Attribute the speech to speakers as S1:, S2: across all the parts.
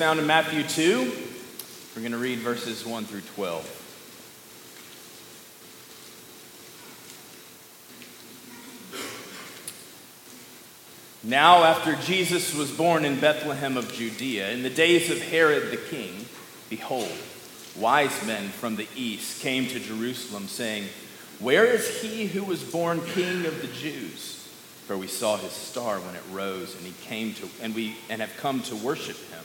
S1: Found in Matthew 2. We're going to read verses 1 through 12. Now, after Jesus was born in Bethlehem of Judea, in the days of Herod the king, behold, wise men from the east came to Jerusalem, saying, Where is he who was born king of the Jews? For we saw his star when it rose, and he came to and we and have come to worship him.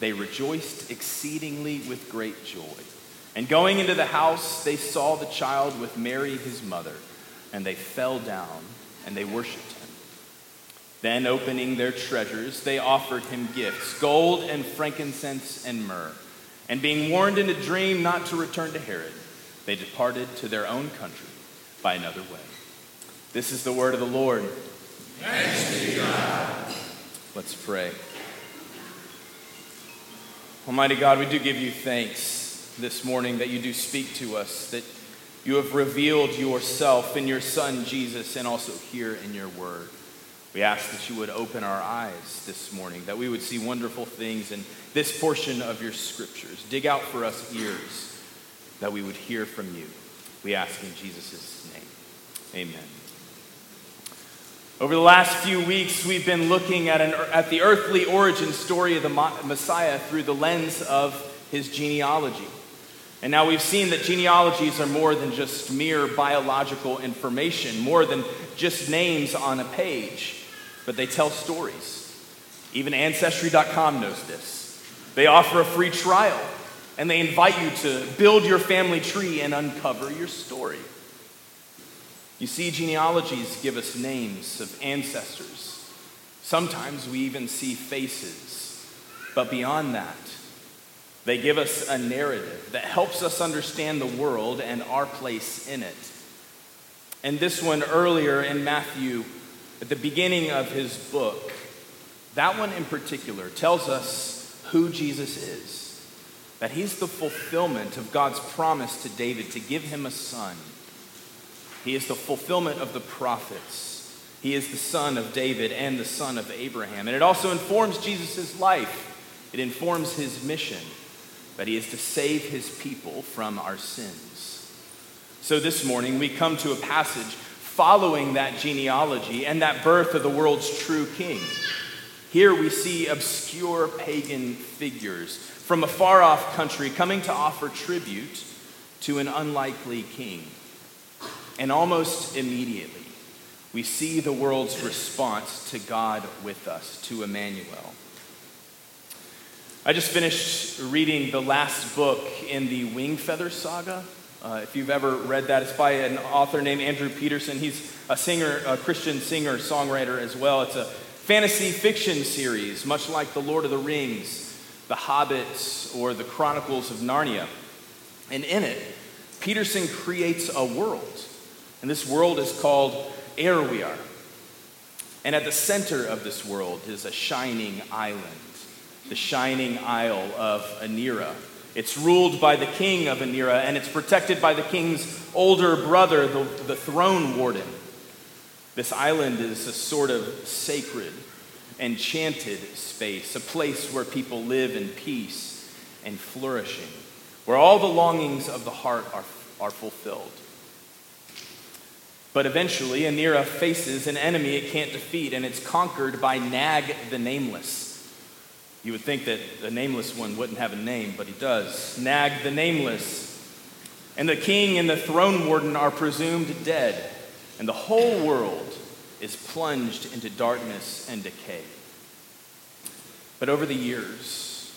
S1: they rejoiced exceedingly with great joy. And going into the house, they saw the child with Mary, his mother, and they fell down and they worshiped him. Then, opening their treasures, they offered him gifts gold and frankincense and myrrh. And being warned in a dream not to return to Herod, they departed to their own country by another way. This is the word of the Lord.
S2: Thanks be God.
S1: Let's pray. Almighty God, we do give you thanks this morning that you do speak to us, that you have revealed yourself in your Son, Jesus, and also here in your word. We ask that you would open our eyes this morning, that we would see wonderful things in this portion of your scriptures. Dig out for us ears, that we would hear from you. We ask in Jesus' name. Amen. Over the last few weeks, we've been looking at, an, at the earthly origin story of the Messiah through the lens of his genealogy. And now we've seen that genealogies are more than just mere biological information, more than just names on a page, but they tell stories. Even Ancestry.com knows this. They offer a free trial, and they invite you to build your family tree and uncover your story. You see, genealogies give us names of ancestors. Sometimes we even see faces. But beyond that, they give us a narrative that helps us understand the world and our place in it. And this one earlier in Matthew, at the beginning of his book, that one in particular tells us who Jesus is. That he's the fulfillment of God's promise to David to give him a son. He is the fulfillment of the prophets. He is the son of David and the son of Abraham. And it also informs Jesus' life, it informs his mission that he is to save his people from our sins. So this morning, we come to a passage following that genealogy and that birth of the world's true king. Here we see obscure pagan figures from a far off country coming to offer tribute to an unlikely king. And almost immediately, we see the world's response to God with us, to Emmanuel. I just finished reading the last book in the Wingfeather saga. Uh, if you've ever read that, it's by an author named Andrew Peterson. He's a singer, a Christian singer, songwriter as well. It's a fantasy fiction series, much like The Lord of the Rings, The Hobbits, or The Chronicles of Narnia. And in it, Peterson creates a world. And this world is called Aerwiar. And at the center of this world is a shining island the shining isle of Anniera. It's ruled by the king of Anniera, and it's protected by the king's older brother, the, the throne warden. This island is a sort of sacred, enchanted space, a place where people live in peace and flourishing, where all the longings of the heart are, are fulfilled. But eventually, Anniera faces an enemy it can't defeat, and it's conquered by Nag the Nameless You would think that the nameless one wouldn't have a name, but he does. Nag the nameless. And the king and the throne warden are presumed dead, and the whole world is plunged into darkness and decay. But over the years,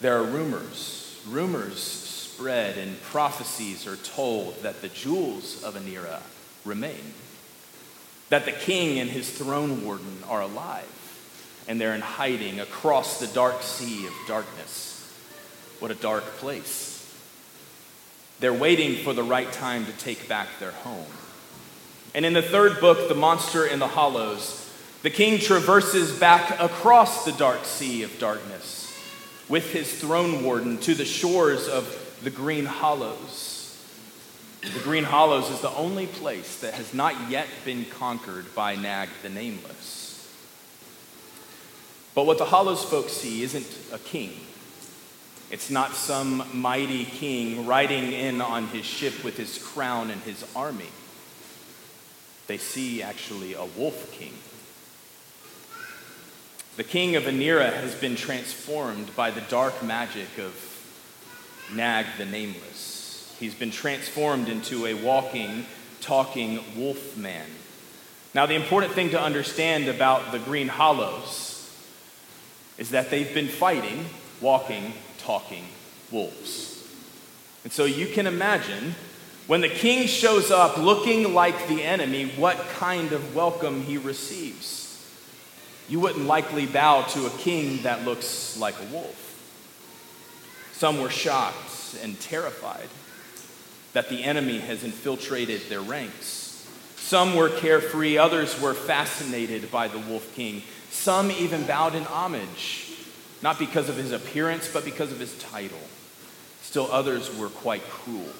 S1: there are rumors. Rumors spread, and prophecies are told that the jewels of Anniera remain, that the king and his throne warden are alive, and they're in hiding across the dark sea of darkness. What a dark place. They're waiting for the right time to take back their home. And in the third book, The Monster in the Hollows, the king traverses back across the dark sea of darkness with his throne warden to the shores of the Green Hollows. The Green Hollows is the only place that has not yet been conquered by Nag the Nameless. But what the Hollows folks see isn't a king. It's not some mighty king riding in on his ship with his crown and his army. They see actually a wolf king. The king of Anniera has been transformed by the dark magic of Nag the Nameless. He's been transformed into a walking, talking wolf man. Now, the important thing to understand about the Green Hollows is that they've been fighting, walking, talking wolves. And so you can imagine when the king shows up looking like the enemy, what kind of welcome he receives. You wouldn't likely bow to a king that looks like a wolf. Some were shocked and terrified that the enemy has infiltrated their ranks. Some were carefree, others were fascinated by the wolf king. Some even bowed in homage, not because of his appearance, but because of his title. Still, others were quite cruel.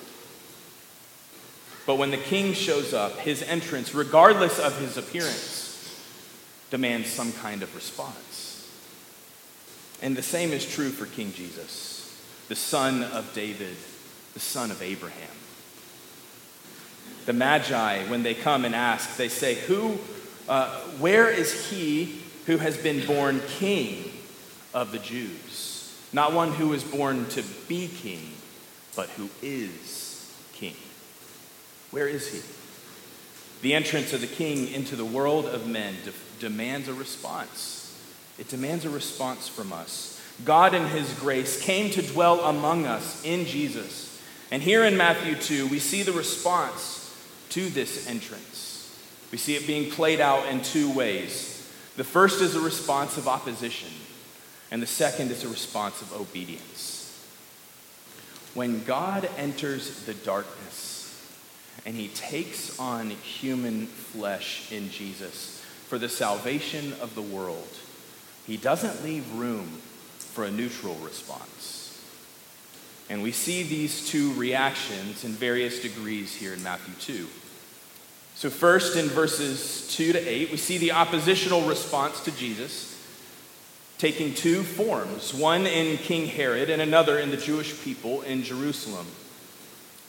S1: But when the king shows up, his entrance, regardless of his appearance, demands some kind of response. And the same is true for King Jesus, the son of David, the son of Abraham. The Magi, when they come and ask, they say, Who, uh, where is he who has been born king of the Jews? Not one who was born to be king, but who is king. Where is he? The entrance of the king into the world of men de- demands a response. It demands a response from us. God, in his grace, came to dwell among us in Jesus. And here in Matthew 2, we see the response to this entrance. We see it being played out in two ways. The first is a response of opposition, and the second is a response of obedience. When God enters the darkness, and he takes on human flesh in Jesus for the salvation of the world. He doesn't leave room for a neutral response. And we see these two reactions in various degrees here in Matthew 2. So, first in verses 2 to 8, we see the oppositional response to Jesus taking two forms one in King Herod and another in the Jewish people in Jerusalem.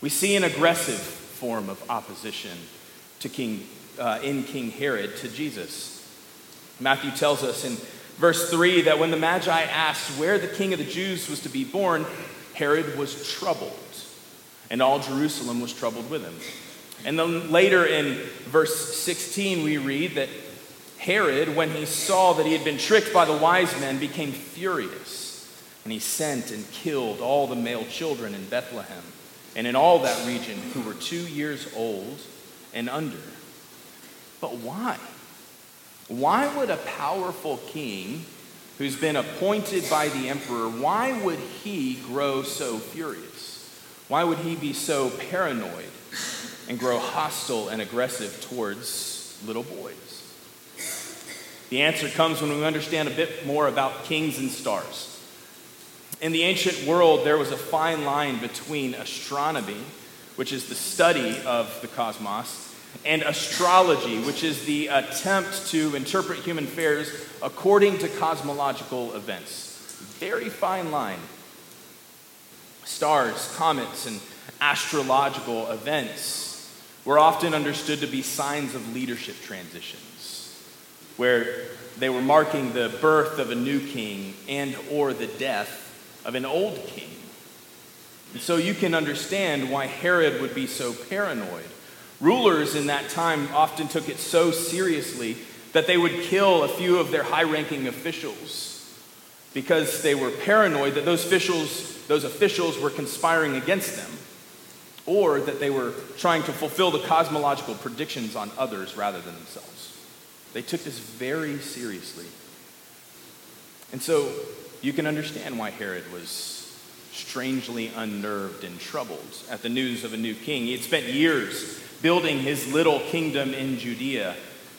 S1: We see an aggressive form of opposition to King, uh, in King Herod to Jesus. Matthew tells us in verse 3 that when the Magi asked where the king of the Jews was to be born, Herod was troubled, and all Jerusalem was troubled with him. And then later in verse 16, we read that Herod, when he saw that he had been tricked by the wise men, became furious, and he sent and killed all the male children in Bethlehem and in all that region who were two years old and under. But why? Why would a powerful king who's been appointed by the emperor, why would he grow so furious? Why would he be so paranoid and grow hostile and aggressive towards little boys? The answer comes when we understand a bit more about kings and stars. In the ancient world, there was a fine line between astronomy, which is the study of the cosmos, and astrology, which is the attempt to interpret human affairs according to cosmological events. Very fine line. Stars, comets, and astrological events were often understood to be signs of leadership transitions, where they were marking the birth of a new king and or the death of an old king. And so you can understand why Herod would be so paranoid. Rulers in that time often took it so seriously that they would kill a few of their high-ranking officials because they were paranoid that those officials, those officials were conspiring against them or that they were trying to fulfill the cosmological predictions on others rather than themselves. They took this very seriously. And so you can understand why Herod was strangely unnerved and troubled at the news of a new king. He had spent years building his little kingdom in Judea.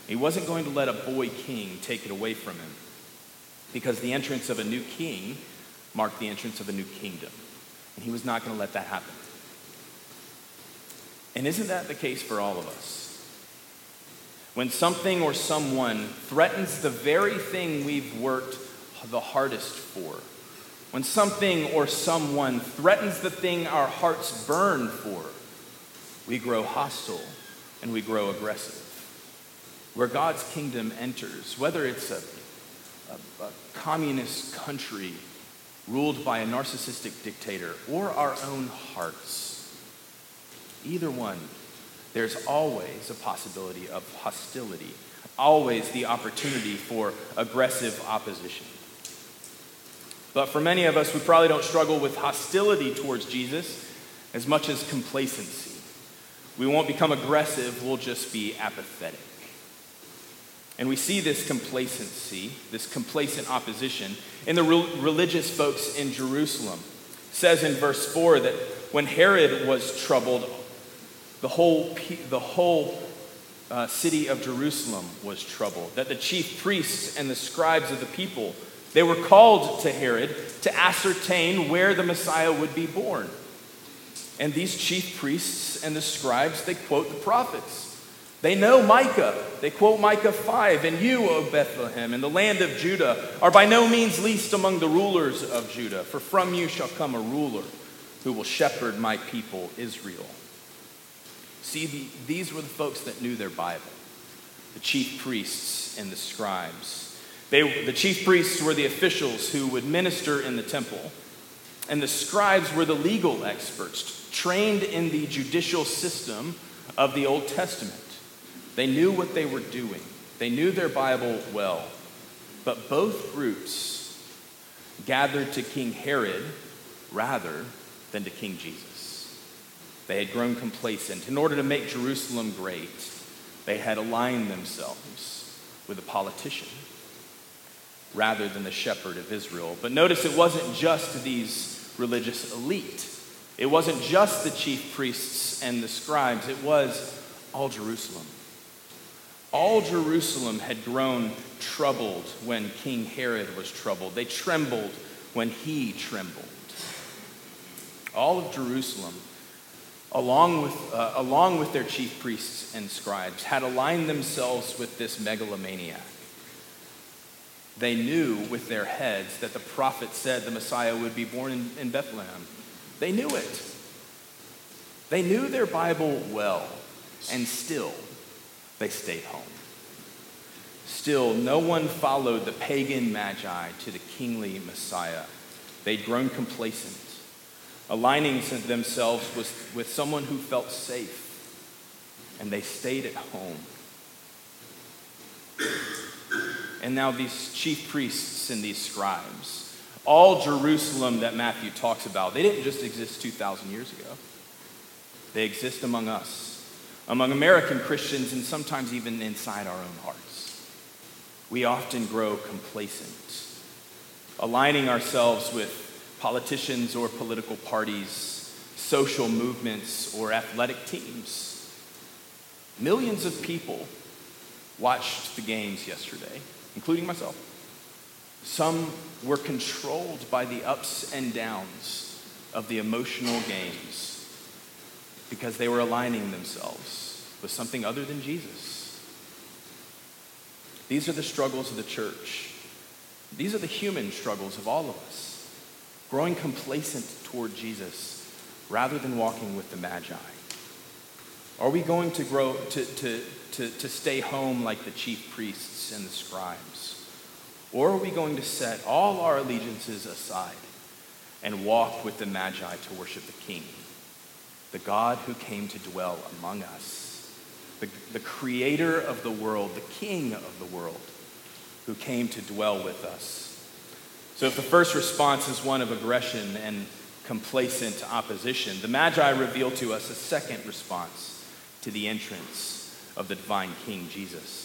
S1: He wasn't going to let a boy king take it away from him because the entrance of a new king marked the entrance of a new kingdom. And he was not going to let that happen. And isn't that the case for all of us? When something or someone threatens the very thing we've worked the hardest for, when something or someone threatens the thing our hearts burn for, we grow hostile and we grow aggressive. Where God's kingdom enters, whether it's a, a, a communist country ruled by a narcissistic dictator or our own hearts, Either one, there's always a possibility of hostility, always the opportunity for aggressive opposition. But for many of us, we probably don't struggle with hostility towards Jesus as much as complacency. We won't become aggressive, we'll just be apathetic. And we see this complacency, this complacent opposition, in the re- religious folks in Jerusalem. It says in verse 4 that when Herod was troubled, the whole, the whole uh, city of Jerusalem was troubled, that the chief priests and the scribes of the people, they were called to Herod to ascertain where the Messiah would be born. And these chief priests and the scribes, they quote the prophets. They know Micah. They quote Micah 5. And you, O Bethlehem, in the land of Judah, are by no means least among the rulers of Judah, for from you shall come a ruler who will shepherd my people Israel. See, the, these were the folks that knew their Bible the chief priests and the scribes. They, the chief priests were the officials who would minister in the temple, and the scribes were the legal experts trained in the judicial system of the Old Testament. They knew what they were doing, they knew their Bible well. But both groups gathered to King Herod rather than to King Jesus. They had grown complacent. In order to make Jerusalem great, they had aligned themselves with a politician rather than the shepherd of Israel. But notice it wasn't just these religious elite, it wasn't just the chief priests and the scribes, it was all Jerusalem. All Jerusalem had grown troubled when King Herod was troubled. They trembled when he trembled. All of Jerusalem along with, uh, along with their chief priests and scribes, had aligned themselves with this megalomaniac. They knew with their heads that the prophet said the Messiah would be born in, in Bethlehem. They knew it. They knew their Bible well, and still they stayed home. Still, no one followed the pagan magi to the kingly Messiah. They'd grown complacent aligning themselves with, with someone who felt safe, and they stayed at home. And now these chief priests and these scribes, all Jerusalem that Matthew talks about, they didn't just exist 2,000 years ago. They exist among us, among American Christians, and sometimes even inside our own hearts. We often grow complacent, aligning ourselves with politicians or political parties, social movements or athletic teams. Millions of people watched the games yesterday, including myself. Some were controlled by the ups and downs of the emotional games because they were aligning themselves with something other than Jesus. These are the struggles of the church. These are the human struggles of all of us growing complacent toward Jesus rather than walking with the Magi? Are we going to grow to, to, to, to stay home like the chief priests and the scribes? Or are we going to set all our allegiances aside and walk with the Magi to worship the King, the God who came to dwell among us, the, the creator of the world, the King of the world, who came to dwell with us? So, if the first response is one of aggression and complacent opposition, the Magi reveal to us a second response to the entrance of the divine King Jesus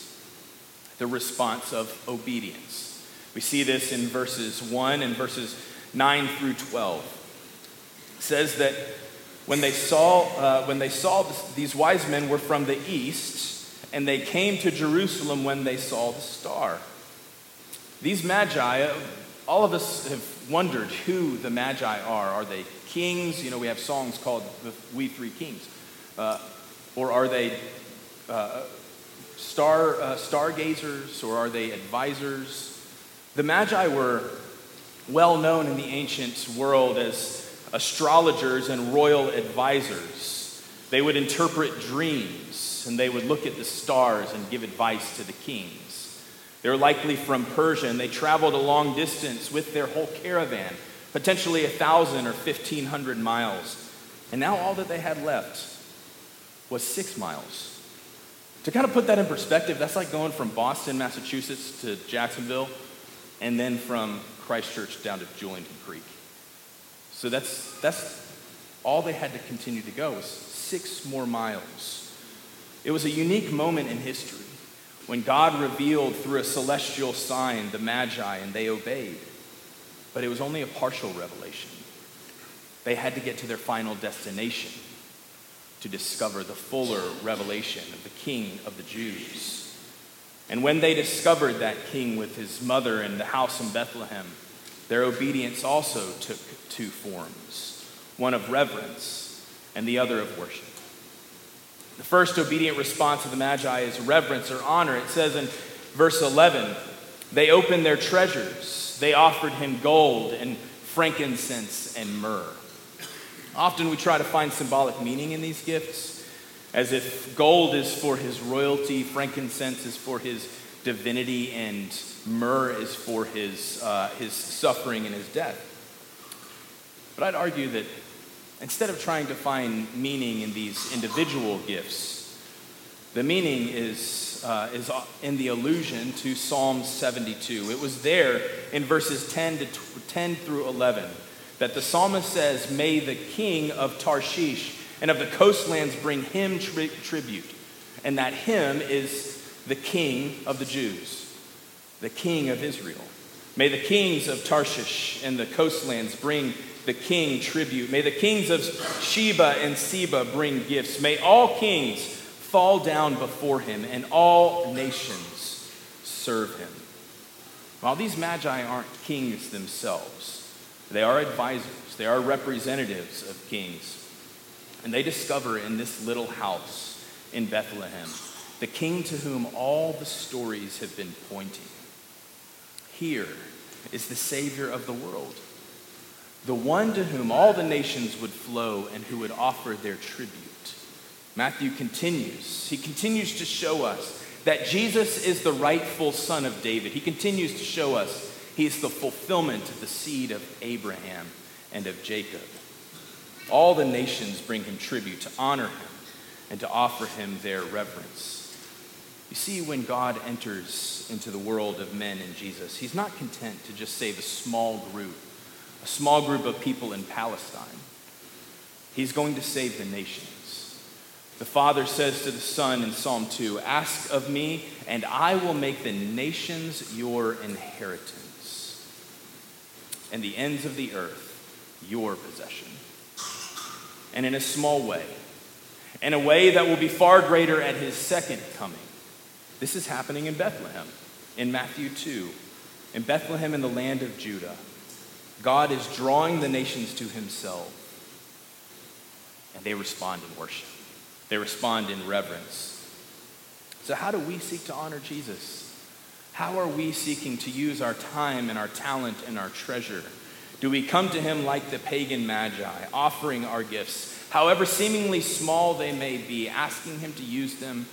S1: the response of obedience. We see this in verses 1 and verses 9 through 12. It says that when they saw, uh, when they saw this, these wise men were from the east, and they came to Jerusalem when they saw the star. These magi, all of us have wondered who the magi are. Are they kings? You know, we have songs called the We Three Kings. Uh, or are they uh, star, uh, stargazers, or are they advisors? The Magi were well known in the ancient world as astrologers and royal advisors. They would interpret dreams and they would look at the stars and give advice to the kings. They were likely from Persia and they traveled a long distance with their whole caravan, potentially a thousand or fifteen hundred miles. And now all that they had left was six miles. To kind of put that in perspective, that's like going from Boston, Massachusetts to Jacksonville and then from Christchurch down to Julington Creek. So that's, that's all they had to continue to go was six more miles. It was a unique moment in history when God revealed through a celestial sign the Magi and they obeyed. But it was only a partial revelation. They had to get to their final destination to discover the fuller revelation of the King of the Jews. And when they discovered that king with his mother in the house in Bethlehem, their obedience also took two forms one of reverence and the other of worship. The first obedient response of the Magi is reverence or honor. It says in verse 11, they opened their treasures, they offered him gold and frankincense and myrrh. Often we try to find symbolic meaning in these gifts as if gold is for his royalty, frankincense is for his divinity, and myrrh is for his, uh, his suffering and his death. But I'd argue that instead of trying to find meaning in these individual gifts, the meaning is, uh, is in the allusion to Psalm 72. It was there in verses 10 to 10 through 11 that the psalmist says, May the king of Tarshish and of the coastlands bring him tri- tribute. And that him is the king of the Jews, the king of Israel. May the kings of Tarshish and the coastlands bring the king tribute. May the kings of Sheba and Seba bring gifts. May all kings fall down before him and all nations serve him. While these magi aren't kings themselves, they are advisors, they are representatives of kings. And they discover in this little house in Bethlehem the king to whom all the stories have been pointing. Here is the Savior of the world, the one to whom all the nations would flow and who would offer their tribute. Matthew continues. He continues to show us that Jesus is the rightful son of David. He continues to show us he is the fulfillment of the seed of Abraham and of Jacob. All the nations bring him tribute to honor him and to offer him their reverence. You see, when God enters into the world of men in Jesus, he's not content to just save a small group, a small group of people in Palestine. He's going to save the nations. The Father says to the Son in Psalm 2 Ask of me, and I will make the nations your inheritance, and the ends of the earth your possession and in a small way, in a way that will be far greater at his second coming. This is happening in Bethlehem, in Matthew 2, in Bethlehem in the land of Judah. God is drawing the nations to himself, and they respond in worship. They respond in reverence. So, how do we seek to honor Jesus? How are we seeking to use our time and our talent and our treasure do we come to him like the pagan magi, offering our gifts, however seemingly small they may be, asking him to use them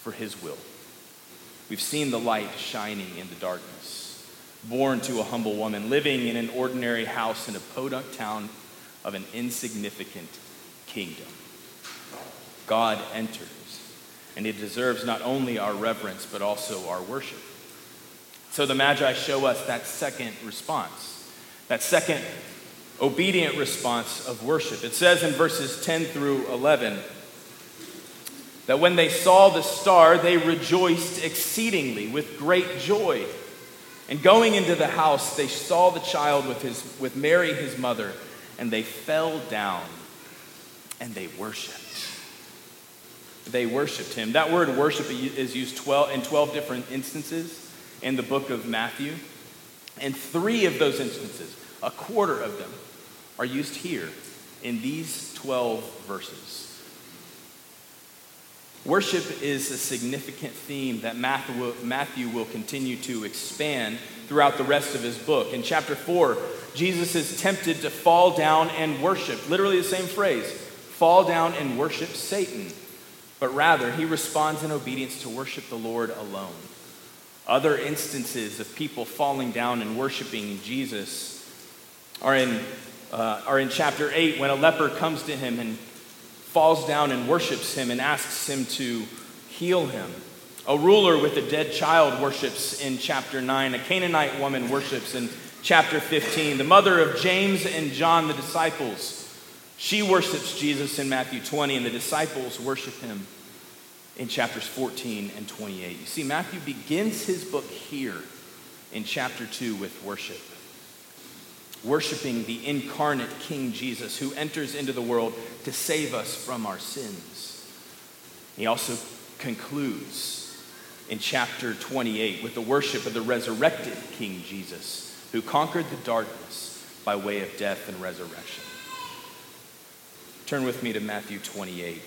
S1: for his will? We've seen the light shining in the darkness. born to a humble woman, living in an ordinary house in a podunk town of an insignificant kingdom. God enters, and it deserves not only our reverence, but also our worship. So the Magi show us that second response, that second obedient response of worship. It says in verses 10 through 11 that when they saw the star, they rejoiced exceedingly with great joy. And going into the house, they saw the child with, his, with Mary, his mother, and they fell down and they worshiped. They worshiped him. That word worship is used 12, in 12 different instances in the book of Matthew. And three of those instances, a quarter of them, are used here in these 12 verses. Worship is a significant theme that Matthew will continue to expand throughout the rest of his book. In chapter 4, Jesus is tempted to fall down and worship, literally the same phrase fall down and worship Satan. But rather, he responds in obedience to worship the Lord alone. Other instances of people falling down and worshiping Jesus are in, uh, are in chapter 8 when a leper comes to him and falls down and worships him and asks him to heal him. A ruler with a dead child worships in chapter 9. A Canaanite woman worships in chapter 15. The mother of James and John, the disciples, she worships Jesus in Matthew 20, and the disciples worship him in chapters 14 and 28. You see, Matthew begins his book here in chapter 2 with worship. Worshiping the incarnate King Jesus who enters into the world to save us from our sins. He also concludes in chapter 28 with the worship of the resurrected King Jesus who conquered the darkness by way of death and resurrection. Turn with me to Matthew 28.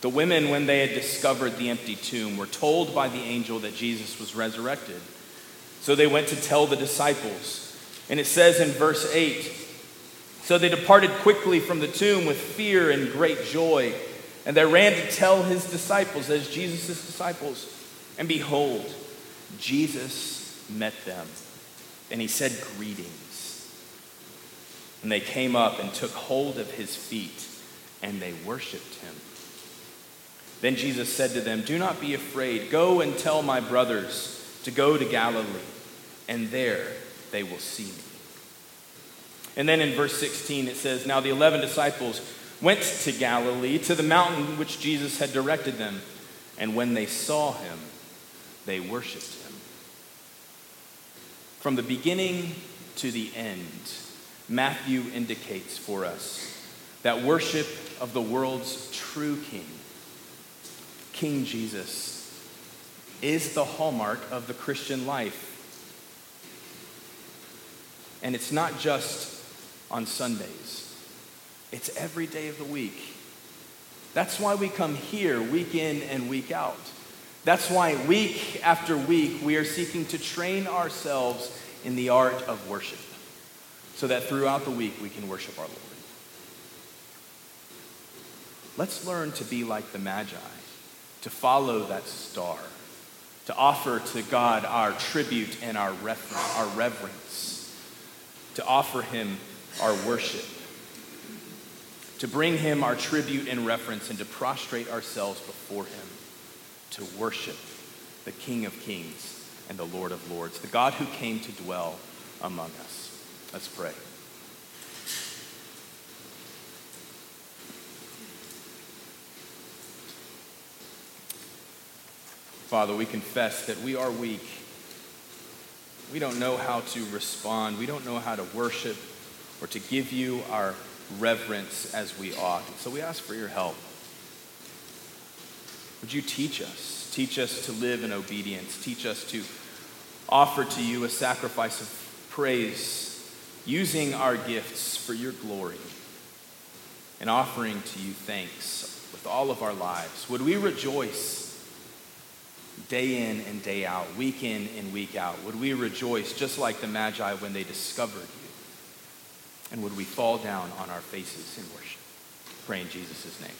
S1: The women, when they had discovered the empty tomb, were told by the angel that Jesus was resurrected. So they went to tell the disciples. And it says in verse 8 So they departed quickly from the tomb with fear and great joy. And they ran to tell his disciples, as Jesus' disciples. And behold, Jesus met them. And he said, Greetings. And they came up and took hold of his feet, and they worshiped him. Then Jesus said to them, Do not be afraid. Go and tell my brothers to go to Galilee, and there they will see me. And then in verse 16 it says, Now the eleven disciples went to Galilee, to the mountain which Jesus had directed them. And when they saw him, they worshiped him. From the beginning to the end, Matthew indicates for us that worship of the world's true king King Jesus is the hallmark of the Christian life. And it's not just on Sundays, it's every day of the week. That's why we come here week in and week out. That's why week after week we are seeking to train ourselves in the art of worship so that throughout the week we can worship our Lord. Let's learn to be like the Magi to follow that star, to offer to God our tribute and our, our reverence, to offer Him our worship, to bring Him our tribute and reference, and to prostrate ourselves before Him, to worship the King of Kings and the Lord of Lords, the God who came to dwell among us. Let's pray. Father, we confess that we are weak. We don't know how to respond. We don't know how to worship or to give you our reverence as we ought. So we ask for your help. Would you teach us? Teach us to live in obedience. Teach us to offer to you a sacrifice of praise, using our gifts for your glory, and offering to you thanks with all of our lives. Would we rejoice? day in and day out, week in and week out? Would we rejoice just like the Magi when they discovered you? And would we fall down on our faces in worship? Pray in Jesus' name.